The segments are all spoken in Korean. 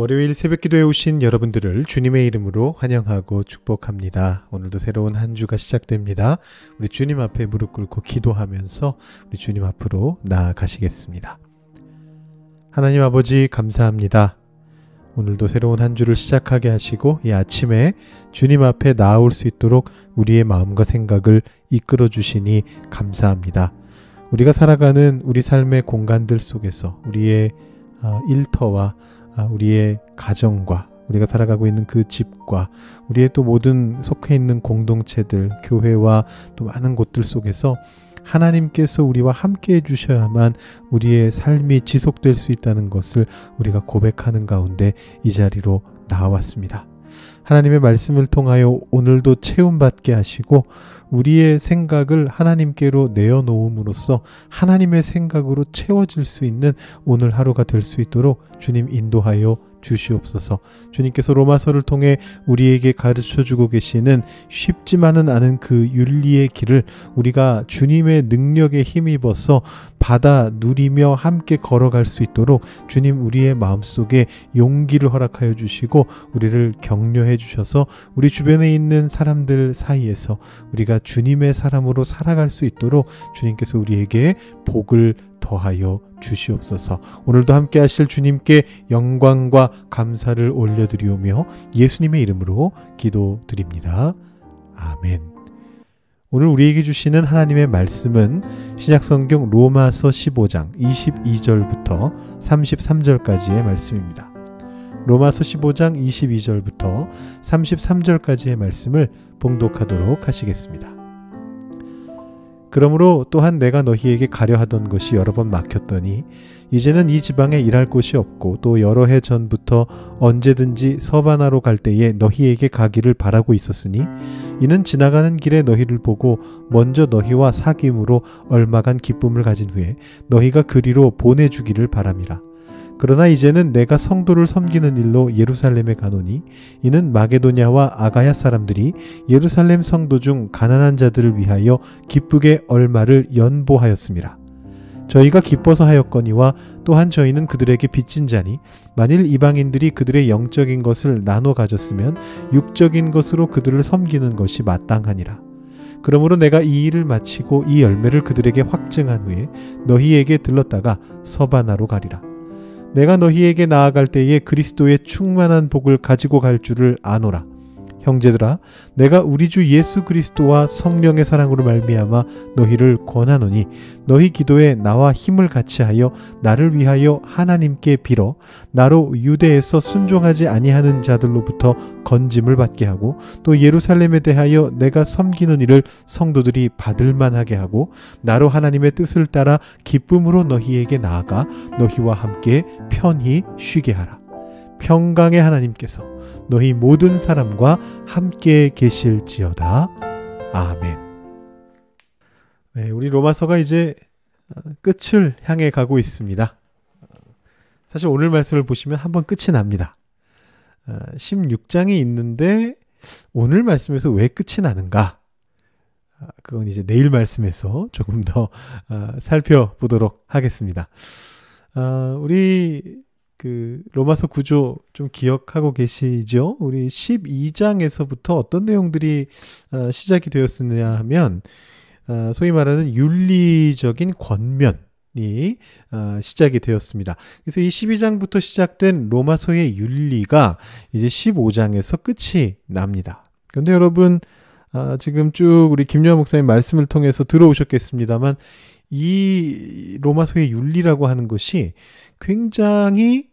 월요일 새벽 기도에 오신 여러분들을 주님의 이름으로 환영하고 축복합니다. 오늘도 새로운 한 주가 시작됩니다. 우리 주님 앞에 무릎 꿇고 기도하면서 우리 주님 앞으로 나아가시겠습니다. 하나님 아버지 감사합니다. 오늘도 새로운 한 주를 시작하게 하시고 이 아침에 주님 앞에 나아올 수 있도록 우리의 마음과 생각을 이끌어 주시니 감사합니다. 우리가 살아가는 우리 삶의 공간들 속에서 우리의 어, 일터와 아, 우리의 가정과 우리가 살아가고 있는 그 집과 우리의 또 모든 속해 있는 공동체들, 교회와 또 많은 곳들 속에서 하나님께서 우리와 함께 해주셔야만 우리의 삶이 지속될 수 있다는 것을 우리가 고백하는 가운데 이 자리로 나왔습니다. 하나님의 말씀을 통하여 오늘도 체험받게 하시고 우리의 생각을 하나님께로 내어놓음으로써 하나님의 생각으로 채워질 수 있는 오늘 하루가 될 수 있도록 주님 인도하여 주시옵소서. 주님께서 로마서를 통해 우리에게 가르쳐 주고 계시는 쉽지만은 않은 그 윤리의 길을 우리가 주님의 능력에 힘입어서 받아 누리며 함께 걸어갈 수 있도록 주님 우리의 마음속에 용기를 허락하여 주시고 우리를 격려해 주셔서 우리 주변에 있는 사람들 사이에서 우리가 주님의 사람으로 살아갈 수 있도록 주님께서 우리에게 복을 더하여 주시옵소서. 오늘도 함께 하실 주님께 영광과 감사를 올려드리오며 예수님의 이름으로 기도드립니다. 아멘. 오늘 우리에게 주시는 하나님의 말씀은 신약성경 로마서 15장 22절부터 33절까지의 말씀입니다. 로마서 15장 22절부터 33절까지의 말씀을 봉독하도록 하시겠습니다. 그러므로 또한 내가 너희에게 가려 하던 것이 여러 번 막혔더니 이제는 이 지방에 일할 곳이 없고 또 여러 해 전부터 언제든지 서바나로 갈 때에 너희에게 가기를 바라고 있었으니 이는 지나가는 길에 너희를 보고 먼저 너희와 사귐으로 얼마간 기쁨을 가진 후에 너희가 그리로 보내주기를 바람이라. 그러나 이제는 내가 성도를 섬기는 일로 예루살렘에 가노니 이는 마게도냐와 아가야 사람들이 예루살렘 성도 중 가난한 자들을 위하여 기쁘게 얼마를 연보하였습니다. 저희가 기뻐서 하였거니와 또한 저희는 그들에게 빚진 자니 만일 이방인들이 그들의 영적인 것을 나눠 가졌으면 육적인 것으로 그들을 섬기는 것이 마땅하니라. 그러므로 내가 이 일을 마치고 이 열매를 그들에게 확증한 후에 너희에게 들렀다가 서바나로 가리라. 내가 너희에게 나아갈 때에 그리스도의 충만한 복을 가지고 갈 줄을 아노라. 형제들아 내가 우리 주 예수 그리스도와 성령의 사랑으로 말미암아 너희를 권하노니 너희 기도에 나와 힘을 같이하여 나를 위하여 하나님께 빌어 나로 유대에서 순종하지 아니하는 자들로부터 건짐을 받게 하고 또 예루살렘에 대하여 내가 섬기는 일을 성도들이 받을 만하게 하고 나로 하나님의 뜻을 따라 기쁨으로 너희에게 나아가 너희와 함께 편히 쉬게 하라. 평강의 하나님께서 너희 모든 사람과 함께 계실지어다. 아멘. 네, 우리 로마서가 이제 어, 끝을 향해 가고 있습니다. 사실 오늘 말씀을 보시면 한번 끝이 납니다. 16장이 어, 있는데 오늘 말씀에서 왜 끝이 나는가? 아, 그건 이제 내일 말씀에서 조금 더 어, 살펴보도록 하겠습니다. 우리 그 로마서 구조 좀 기억하고 계시죠? 우리 12장에서부터 어떤 내용들이 어, 시작이 되었느냐 하면 어, 소위 말하는 윤리적인 권면이 어, 시작이 되었습니다. 그래서 이 12장부터 시작된 로마서의 윤리가 이제 15장에서 끝이 납니다. 그런데 여러분 아, 지금 쭉 우리 김여한 목사님 말씀을 통해서 들어오셨겠습니다만 이 로마서의 윤리라고 하는 것이 굉장히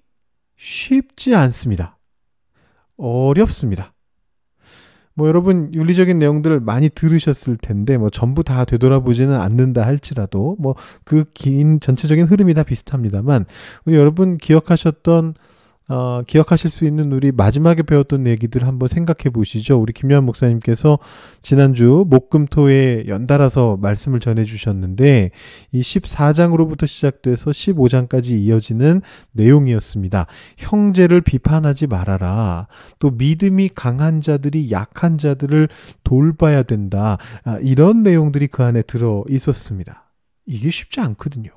쉽지 않습니다. 어렵습니다. 뭐 여러분 윤리적인 내용들을 많이 들으셨을 텐데 뭐 전부 다 되돌아보지는 않는다 할지라도 뭐 그 긴 전체적인 흐름이 다 비슷합니다만 우리 여러분 기억하셨던 어, 기억하실 수 있는 우리 마지막에 배웠던 얘기들 한번 생각해 보시죠. 우리 김요한 목사님께서 지난주 목금토에 연달아서 말씀을 전해 주셨는데 이 14장으로부터 시작돼서 15장까지 이어지는 내용이었습니다. 형제를 비판하지 말아라. 또 믿음이 강한 자들이 약한 자들을 돌봐야 된다. 아, 이런 내용들이 그 안에 들어 있었습니다. 이게 쉽지 않거든요.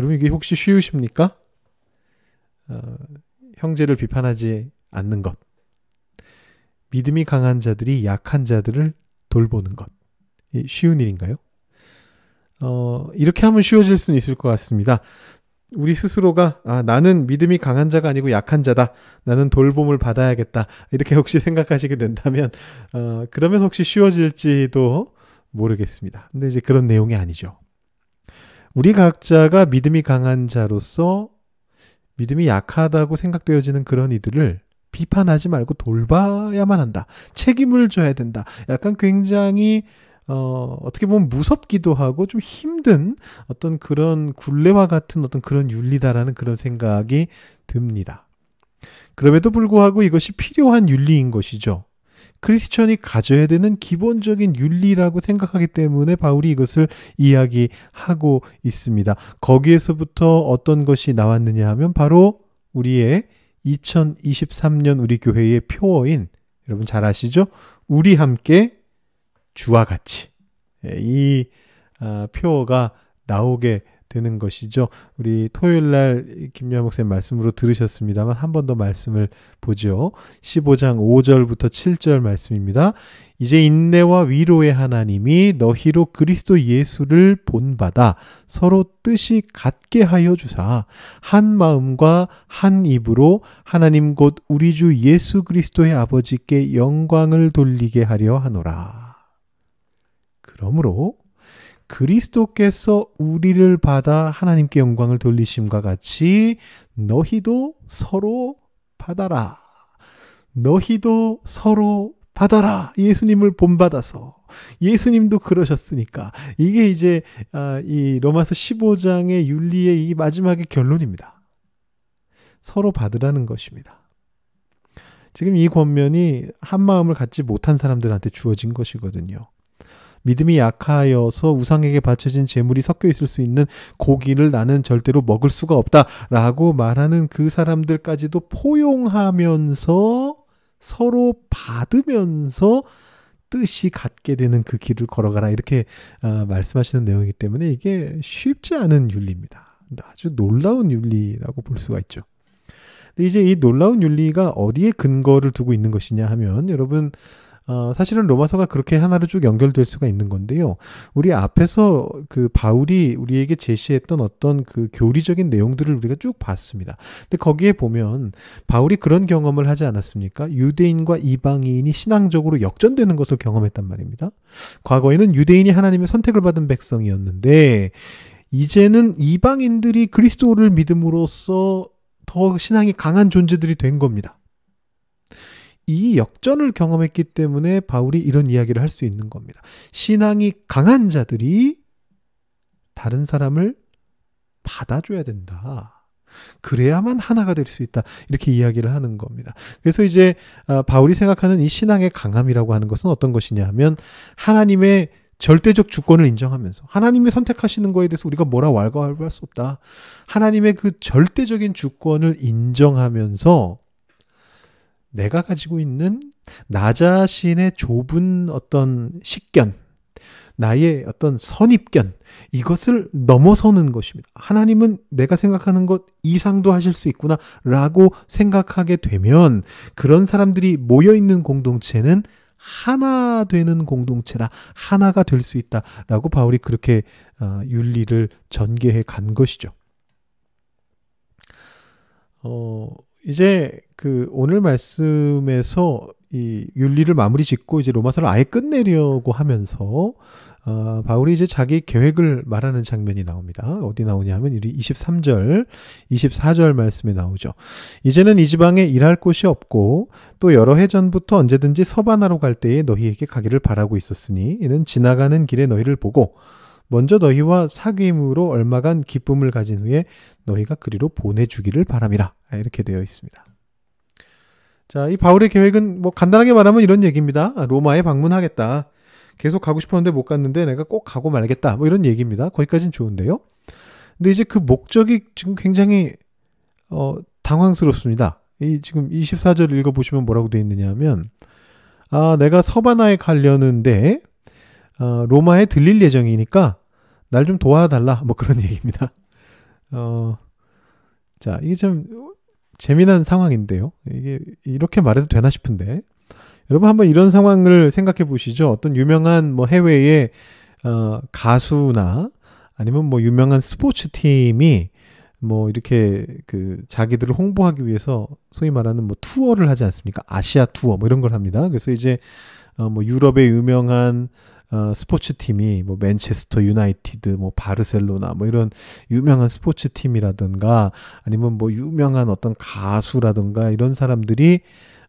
여러분 이게 혹시 쉬우십니까? 어, 형제를 비판하지 않는 것. 믿음이 강한 자들이 약한 자들을 돌보는 것. 쉬운 일인가요? 어, 이렇게 하면 쉬워질 수는 있을 것 같습니다. 우리 스스로가 아, 나는 믿음이 강한 자가 아니고 약한 자다. 나는 돌봄을 받아야겠다. 이렇게 혹시 생각하시게 된다면 어, 그러면 혹시 쉬워질지도 모르겠습니다. 근데 이제 그런 내용이 아니죠. 우리 각자가 믿음이 강한 자로서 믿음이 약하다고 생각되어지는 그런 이들을 비판하지 말고 돌봐야만 한다. 책임을 져야 된다. 약간 굉장히 어, 어떻게 보면 무섭기도 하고 좀 힘든 어떤 그런 굴레와 같은 어떤 그런 윤리다라는 그런 생각이 듭니다. 그럼에도 불구하고 이것이 필요한 윤리인 것이죠. 크리스천이 가져야 되는 기본적인 윤리라고 생각하기 때문에 바울이 이것을 이야기하고 있습니다. 거기에서부터 어떤 것이 나왔느냐 하면 바로 우리의 2023년 우리 교회의 표어인 여러분 잘 아시죠? 우리 함께 주와 같이 예, 이 아, 표어가 나오게 되는 것이죠. 우리 토요일 날 김여한 목사님 말씀으로 들으셨습니다만 한 번 더 말씀을 보죠. 15장 5절부터 7절 말씀입니다. 이제 인내와 위로의 하나님이 너희로 그리스도 예수를 본받아 서로 뜻이 같게 하여 주사 한 마음과 한 입으로 하나님 곧 우리 주 예수 그리스도의 아버지께 영광을 돌리게 하려 하노라. 그러므로 그리스도께서 우리를 받아 하나님께 영광을 돌리심과 같이 너희도 서로 받아라. 너희도 서로 받아라. 예수님을 본받아서. 예수님도 그러셨으니까. 이게 이제 아, 이 로마서 15장의 윤리의 이 마지막의 결론입니다. 서로 받으라는 것입니다. 지금 이 권면이 한 마음을 갖지 못한 사람들한테 주어진 것이거든요. 믿음이 약하여서 우상에게 바쳐진 재물이 섞여 있을 수 있는 고기를 나는 절대로 먹을 수가 없다라고 말하는 그 사람들까지도 포용하면서 서로 받으면서 뜻이 같게 되는 그 길을 걸어가라 이렇게 어, 말씀하시는 내용이기 때문에 이게 쉽지 않은 윤리입니다. 아주 놀라운 윤리라고 볼 수가 있죠. 근데 이제 이 놀라운 윤리가 어디에 근거를 두고 있는 것이냐 하면 여러분 어, 사실은 로마서가 그렇게 하나로 쭉 연결될 수가 있는 건데요. 우리 앞에서 그 바울이 우리에게 제시했던 어떤 그 교리적인 내용들을 우리가 쭉 봤습니다. 근데 거기에 보면 바울이 그런 경험을 하지 않았습니까? 유대인과 이방인이 신앙적으로 역전되는 것을 경험했단 말입니다. 과거에는 유대인이 하나님의 선택을 받은 백성이었는데 이제는 이방인들이 그리스도를 믿음으로써 더 신앙이 강한 존재들이 된 겁니다. 이 역전을 경험했기 때문에 바울이 이런 이야기를 할 수 있는 겁니다. 신앙이 강한 자들이 다른 사람을 받아줘야 된다. 그래야만 하나가 될 수 있다. 이렇게 이야기를 하는 겁니다. 그래서 이제 아, 바울이 생각하는 이 신앙의 강함이라고 하는 것은 어떤 것이냐 하면 하나님의 절대적 주권을 인정하면서 하나님이 선택하시는 거에 대해서 우리가 뭐라 왈가왈부할 수 없다. 하나님의 그 절대적인 주권을 인정하면서 내가 가지고 있는 나 자신의 좁은 어떤 식견, 나의 어떤 선입견, 이것을 넘어서는 것입니다. 하나님은 내가 생각하는 것 이상도 하실 수 있구나, 라고 생각하게 되면 그런 사람들이 모여있는 공동체는 하나 되는 공동체다. 하나가 될 수 있다. 라고 바울이 그렇게 어, 윤리를 전개해 간 것이죠. 어, 이제 그 오늘 말씀에서 이 윤리를 마무리 짓고 이제 로마서를 아예 끝내려고 하면서 어, 바울이 이제 자기 계획을 말하는 장면이 나옵니다. 어디 나오냐 하면 이 23절, 24절 말씀에 나오죠. 이제는 이 지방에 일할 곳이 없고 또 여러 해 전부터 언제든지 서바나로 갈 때에 너희에게 가기를 바라고 있었으니 이는 지나가는 길에 너희를 보고 먼저 너희와 사귐으로 얼마간 기쁨을 가진 후에 너희가 그리로 보내주기를 바람이라. 이렇게 되어 있습니다. 자, 이 바울의 계획은 뭐 간단하게 말하면 이런 얘기입니다. 로마에 방문하겠다. 계속 가고 싶었는데 못 갔는데 내가 꼭 가고 말겠다. 뭐 이런 얘기입니다. 거기까지는 좋은데요. 근데 이제 그 목적이 지금 굉장히 어, 당황스럽습니다. 이 지금 24절 읽어보시면 뭐라고 되어 있느냐 하면 아, 내가 서바나에 가려는데 어, 로마에 들릴 예정이니까 날 좀 도와달라. 뭐 그런 얘기입니다. 어, 자, 이게 좀 재미난 상황인데요. 이게 이렇게 말해도 되나 싶은데 여러분 한번 이런 상황을 생각해 보시죠. 어떤 유명한 뭐 해외의 어, 가수나 아니면 뭐 유명한 스포츠 팀이 뭐 이렇게 그 자기들을 홍보하기 위해서 소위 말하는 뭐 투어를 하지 않습니까? 아시아 투어 뭐 이런 걸 합니다. 그래서 이제 어 뭐 유럽의 유명한 어 스포츠 팀이 뭐 맨체스터 유나이티드 뭐 바르셀로나 뭐 이런 유명한 스포츠 팀이라든가 아니면 뭐 유명한 어떤 가수라든가 이런 사람들이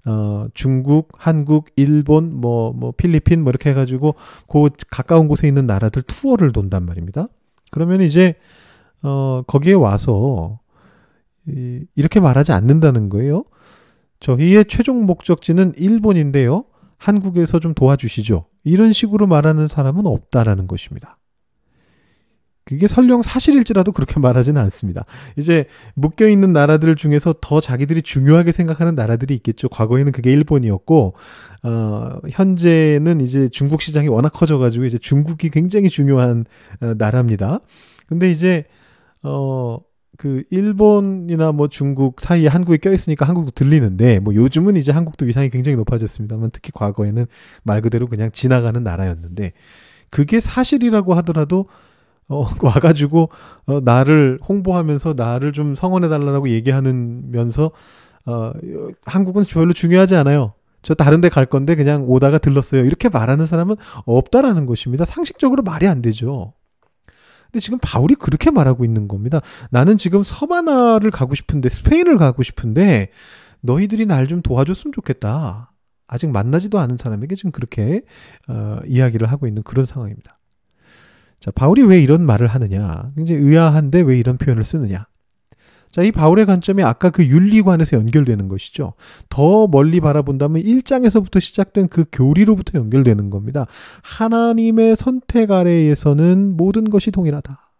어, 중국, 한국, 일본, 뭐, 뭐, 필리핀, 뭐, 이렇게 해가지고, 그 가까운 곳에 있는 나라들 투어를 돈단 말입니다. 그러면 이제, 어, 거기에 와서, 이, 이렇게 말하지 않는다는 거예요. 저희의 최종 목적지는 일본인데요. 한국에서 좀 도와주시죠. 이런 식으로 말하는 사람은 없다라는 것입니다. 그게 설령 사실일지라도 그렇게 말하지는 않습니다. 이제 묶여 있는 나라들 중에서 더 자기들이 중요하게 생각하는 나라들이 있겠죠. 과거에는 그게 일본이었고 어 현재는 이제 중국 시장이 워낙 커져 가지고 이제 중국이 굉장히 중요한 어, 나라입니다. 근데 이제 어 그 일본이나 뭐 중국 사이에 한국이 껴 있으니까 한국도 들리는데 뭐 요즘은 이제 한국도 위상이 굉장히 높아졌습니다만 특히 과거에는 말 그대로 그냥 지나가는 나라였는데 그게 사실이라고 하더라도 어, 와가지고, 어, 나를 홍보하면서 나를 좀 성원해 달라고 얘기하면서, 어, 한국은 별로 중요하지 않아요. 저 다른 데 갈 건데 그냥 오다가 들렀어요. 이렇게 말하는 사람은 없다라는 것입니다. 상식적으로 말이 안 되죠. 근데 지금 바울이 그렇게 말하고 있는 겁니다. 나는 지금 서바나를 가고 싶은데, 스페인을 가고 싶은데, 너희들이 날 좀 도와줬으면 좋겠다. 아직 만나지도 않은 사람에게 지금 그렇게, 어, 이야기를 하고 있는 그런 상황입니다. 자, 바울이 왜 이런 말을 하느냐? 굉장히 의아한데 왜 이런 표현을 쓰느냐? 자, 이 바울의 관점이 아까 그 윤리관에서 연결되는 것이죠. 더 멀리 바라본다면 1장에서부터 시작된 그 교리로부터 연결되는 겁니다. 하나님의 선택 아래에서는 모든 것이 동일하다.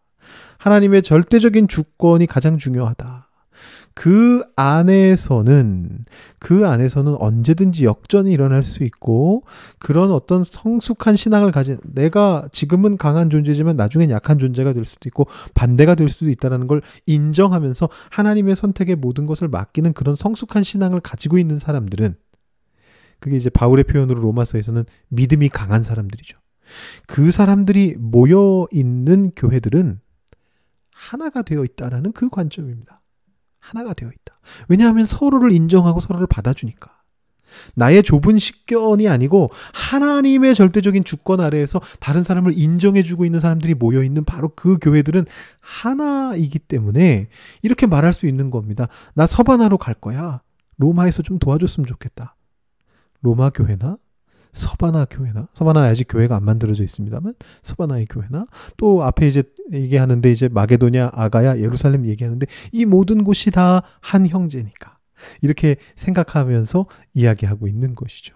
하나님의 절대적인 주권이 가장 중요하다. 그 안에서는 그 안에서는 언제든지 역전이 일어날 수 있고 그런 어떤 성숙한 신앙을 가진 내가 지금은 강한 존재지만 나중엔 약한 존재가 될 수도 있고 반대가 될 수도 있다라는 걸 인정하면서 하나님의 선택에 모든 것을 맡기는 그런 성숙한 신앙을 가지고 있는 사람들은 그게 이제 바울의 표현으로 로마서에서는 믿음이 강한 사람들이죠. 그 사람들이 모여 있는 교회들은 하나가 되어 있다라는 그 관점입니다. 하나가 되어 있다. 왜냐하면 서로를 인정하고 서로를 받아주니까. 나의 좁은 식견이 아니고 하나님의 절대적인 주권 아래에서 다른 사람을 인정해주고 있는 사람들이 모여 있는 바로 그 교회들은 하나이기 때문에 이렇게 말할 수 있는 겁니다. 나 서바나로 갈 거야. 로마에서 좀 도와줬으면 좋겠다. 로마 교회나 서바나 교회나 서바나 아직 교회가 안 만들어져 있습니다만 서바나의 교회나 또 앞에 이제 얘기하는데 이제 마게도냐 아가야 예루살렘 얘기하는데 이 모든 곳이 다 한 형제니까 이렇게 생각하면서 이야기하고 있는 것이죠.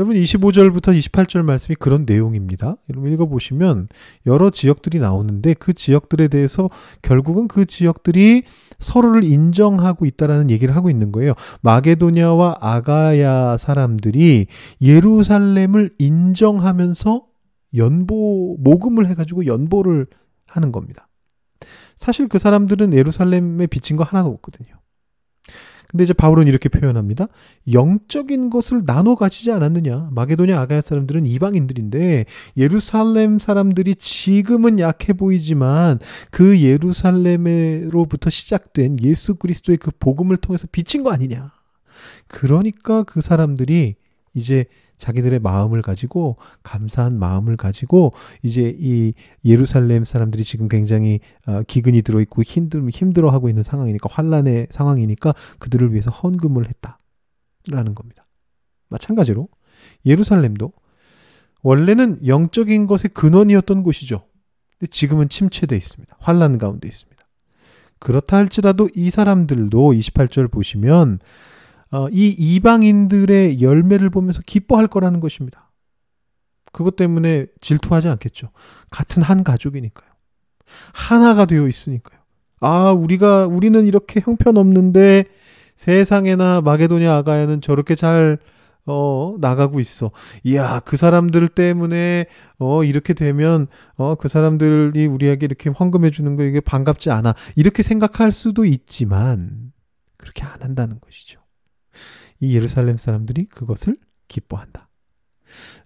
여러분 25절부터 28절 말씀이 그런 내용입니다. 여러분 읽어보시면 여러 지역들이 나오는데 그 지역들에 대해서 결국은 그 지역들이 서로를 인정하고 있다라는 얘기를 하고 있는 거예요. 마게도냐와 아가야 사람들이 예루살렘을 인정하면서 연보 모금을 해가지고 연보를 하는 겁니다. 사실 그 사람들은 예루살렘에 비친 거 하나도 없거든요. 근데 이제 바울은 이렇게 표현합니다. 영적인 것을 나눠 가지지 않았느냐. 마게도냐 아가야 사람들은 이방인들인데 예루살렘 사람들이 지금은 약해 보이지만 그 예루살렘으로부터 시작된 예수 그리스도의 그 복음을 통해서 비친 거 아니냐. 그러니까 그 사람들이 이제 자기들의 마음을 가지고 감사한 마음을 가지고 이제 이 예루살렘 사람들이 지금 굉장히 어, 기근이 들어 있고 힘들 힘들어 하고 있는 상황이니까 환란의 상황이니까 그들을 위해서 헌금을 했다라는 겁니다. 마찬가지로 예루살렘도 원래는 영적인 것의 근원이었던 곳이죠. 근데 지금은 침체돼 있습니다. 환란 가운데 있습니다. 그렇다 할지라도 이 사람들도 28절 보시면 어, 이 이방인들의 열매를 보면서 기뻐할 거라는 것입니다. 그것 때문에 질투하지 않겠죠. 같은 한 가족이니까요. 하나가 되어 있으니까요. 아, 우리가 우리는 이렇게 형편없는데 세상에나 마게도냐 아가야는 저렇게 잘 어, 나가고 있어. 이야, 그 사람들 때문에, 어, 이렇게 되면, 어, 그 사람들이 우리에게 이렇게 헌금해 주는 거 이게 반갑지 않아. 이렇게 생각할 수도 있지만, 그렇게 안 한다는 것이죠. 이 예루살렘 사람들이 그것을 기뻐한다.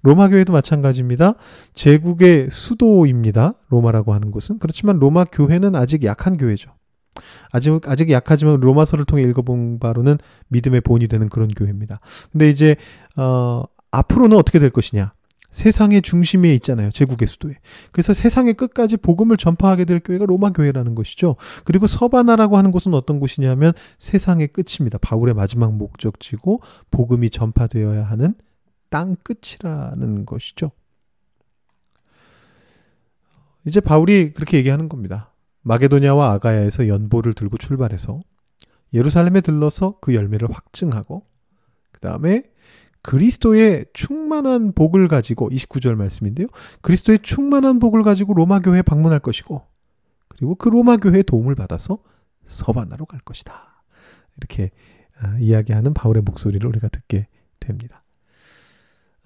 로마 교회도 마찬가지입니다. 제국의 수도입니다. 로마라고 하는 곳은. 그렇지만 로마 교회는 아직 약한 교회죠. 아직 아직 약하지만 로마서를 통해 읽어본 바로는 믿음의 본이 되는 그런 교회입니다. 근데 이제 어 앞으로는 어떻게 될 것이냐? 세상의 중심에 있잖아요. 제국의 수도에. 그래서 세상의 끝까지 복음을 전파하게 될 교회가 로마 교회라는 것이죠. 그리고 서바나라고 하는 곳은 어떤 곳이냐면 세상의 끝입니다. 바울의 마지막 목적지고 복음이 전파되어야 하는 땅 끝이라는 것이죠. 이제 바울이 그렇게 얘기하는 겁니다. 마게도냐와 아가야에서 연보를 들고 출발해서 예루살렘에 들러서 그 열매를 확증하고 그 다음에 그리스도의 충만한 복을 가지고 29절 말씀인데요. 그리스도의 충만한 복을 가지고 로마 교회에 방문할 것이고 그리고 그 로마 교회의 도움을 받아서 서바나로 갈 것이다. 이렇게 아, 이야기하는 바울의 목소리를 우리가 듣게 됩니다.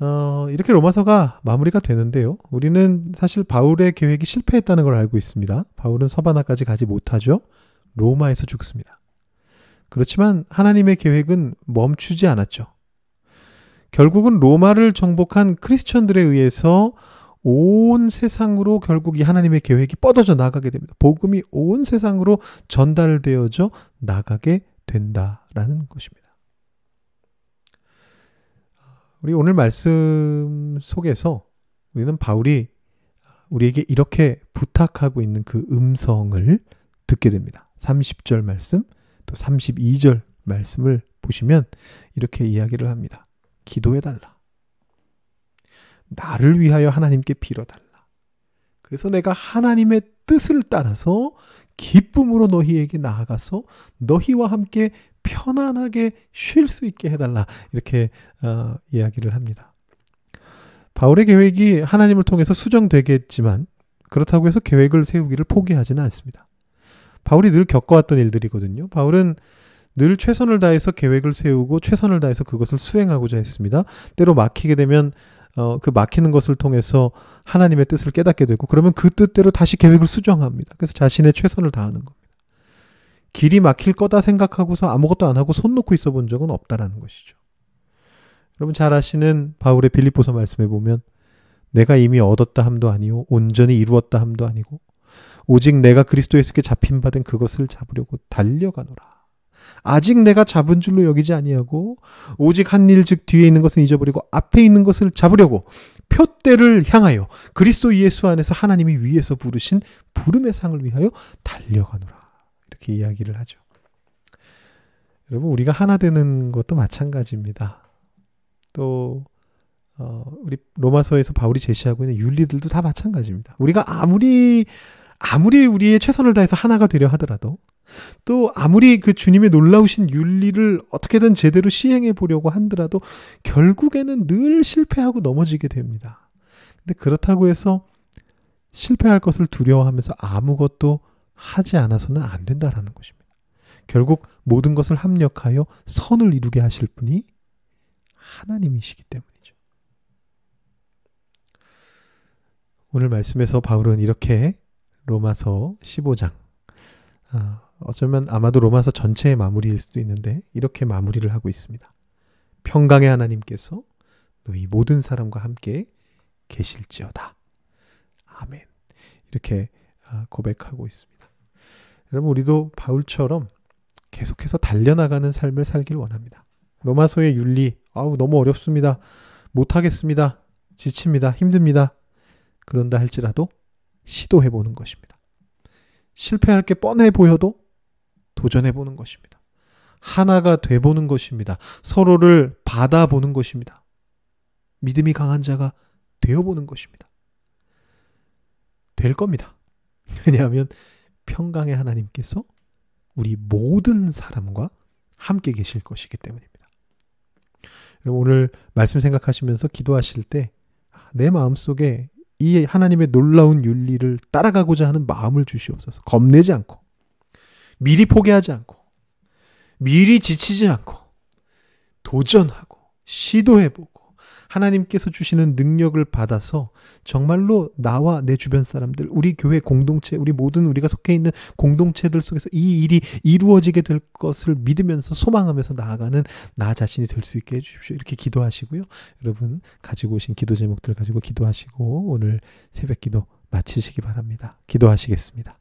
어, 이렇게 로마서가 마무리가 되는데요. 우리는 사실 바울의 계획이 실패했다는 걸 알고 있습니다. 바울은 서바나까지 가지 못하죠. 로마에서 죽습니다. 그렇지만 하나님의 계획은 멈추지 않았죠. 결국은 로마를 정복한 크리스천들에 의해서 온 세상으로 결국 이 하나님의 계획이 뻗어져 나가게 됩니다. 복음이 온 세상으로 전달되어져 나가게 된다라는 것입니다. 우리 오늘 말씀 속에서 우리는 바울이 우리에게 이렇게 부탁하고 있는 그 음성을 듣게 됩니다. 30절 말씀, 또 32절 말씀을 보시면 이렇게 이야기를 합니다. 기도해달라. 나를 위하여 하나님께 빌어달라. 그래서 내가 하나님의 뜻을 따라서 기쁨으로 너희에게 나아가서 너희와 함께 편안하게 쉴 수 있게 해달라. 이렇게 어, 이야기를 합니다. 바울의 계획이 하나님을 통해서 수정되겠지만 그렇다고 해서 계획을 세우기를 포기하지는 않습니다. 바울이 늘 겪어왔던 일들이거든요. 바울은 늘 최선을 다해서 계획을 세우고 최선을 다해서 그것을 수행하고자 했습니다. 때로 막히게 되면 어, 그 막히는 것을 통해서 하나님의 뜻을 깨닫게 되고 그러면 그 뜻대로 다시 계획을 수정합니다. 그래서 자신의 최선을 다하는 겁니다. 길이 막힐 거다 생각하고서 아무것도 안 하고 손 놓고 있어 본 적은 없다라는 것이죠. 여러분 잘 아시는 바울의 빌립보서 말씀에 보면 내가 이미 얻었다 함도 아니요 온전히 이루었다 함도 아니고 오직 내가 그리스도 예수께 잡힌 바 된 그것을 잡으려고 달려가노라. 아직 내가 잡은 줄로 여기지 아니하고 오직 한 일 즉 뒤에 있는 것은 잊어버리고 앞에 있는 것을 잡으려고 표대를 향하여 그리스도 예수 안에서 하나님이 위에서 부르신 부름의 상을 위하여 달려가노라. 이렇게 이야기를 하죠. 여러분 우리가 하나 되는 것도 마찬가지입니다. 또 어, 우리 로마서에서 바울이 제시하고 있는 윤리들도 다 마찬가지입니다. 우리가 아무리 아무리 우리의 최선을 다해서 하나가 되려 하더라도 또 아무리 그 주님의 놀라우신 윤리를 어떻게든 제대로 시행해 보려고 한더라도 결국에는 늘 실패하고 넘어지게 됩니다. 근데 그렇다고 해서 실패할 것을 두려워하면서 아무것도 하지 않아서는 안 된다라는 것입니다. 결국 모든 것을 합력하여 선을 이루게 하실 분이 하나님이시기 때문이죠. 오늘 말씀에서 바울은 이렇게 로마서 15장 아, 어쩌면 아마도 로마서 전체의 마무리일 수도 있는데 이렇게 마무리를 하고 있습니다. 평강의 하나님께서 너희 모든 사람과 함께 계실지어다. 아멘. 이렇게 아, 고백하고 있습니다. 여러분 우리도 바울처럼 계속해서 달려나가는 삶을 살길 원합니다. 로마서의 윤리 아우 너무 어렵습니다. 못하겠습니다. 지칩니다. 힘듭니다. 그런다 할지라도 시도해 보는 것입니다. 실패할 게 뻔해 보여도 도전해 보는 것입니다. 하나가 돼 보는 것입니다. 서로를 받아보는 것입니다. 믿음이 강한 자가 되어 보는 것입니다. 될 겁니다. 왜냐하면 평강의 하나님께서 우리 모든 사람과 함께 계실 것이기 때문입니다. 오늘 말씀 생각하시면서 기도하실 때 내 마음속에 이 하나님의 놀라운 윤리를 따라가고자 하는 마음을 주시옵소서. 겁내지 않고 미리 포기하지 않고 미리 지치지 않고 도전하고 시도해보고 하나님께서 주시는 능력을 받아서 정말로 나와 내 주변 사람들, 우리 교회 공동체, 우리 모든 우리가 속해 있는 공동체들 속에서 이 일이 이루어지게 될 것을 믿으면서 소망하면서 나아가는 나 자신이 될 수 있게 해주십시오. 이렇게 기도하시고요. 여러분 가지고 오신 기도 제목들 가지고 기도하시고 오늘 새벽 기도 마치시기 바랍니다. 기도하시겠습니다.